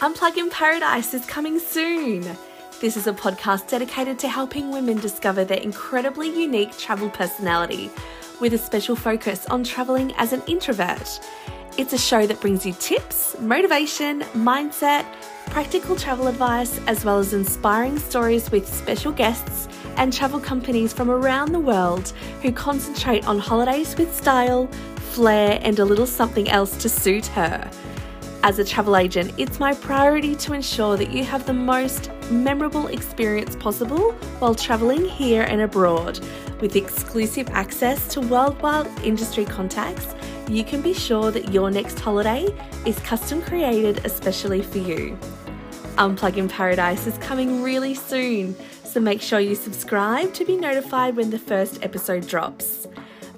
Unplug in Paradise is coming soon. This is a podcast dedicated to helping women discover their incredibly unique travel personality, with a special focus on traveling as an introvert. It's a show that brings you tips, motivation, mindset, practical travel advice, as well as inspiring stories with special guests and travel companies from around the world who concentrate on holidays with style, flair, and a little something else to suit her. As a travel agent, it's my priority to ensure that you have the most memorable experience possible while traveling here and abroad. With exclusive access to worldwide industry contacts, you can be sure that your next holiday is custom created especially for you. Unplug in Paradise is coming really soon, so make sure you subscribe to be notified when the first episode drops.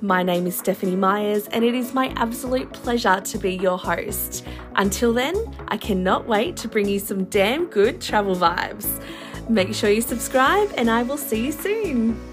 My name is Stephanie Myers, and it is my absolute pleasure to be your host. Until then, I cannot wait to bring you some damn good travel vibes. Make sure you subscribe, and I will see you soon.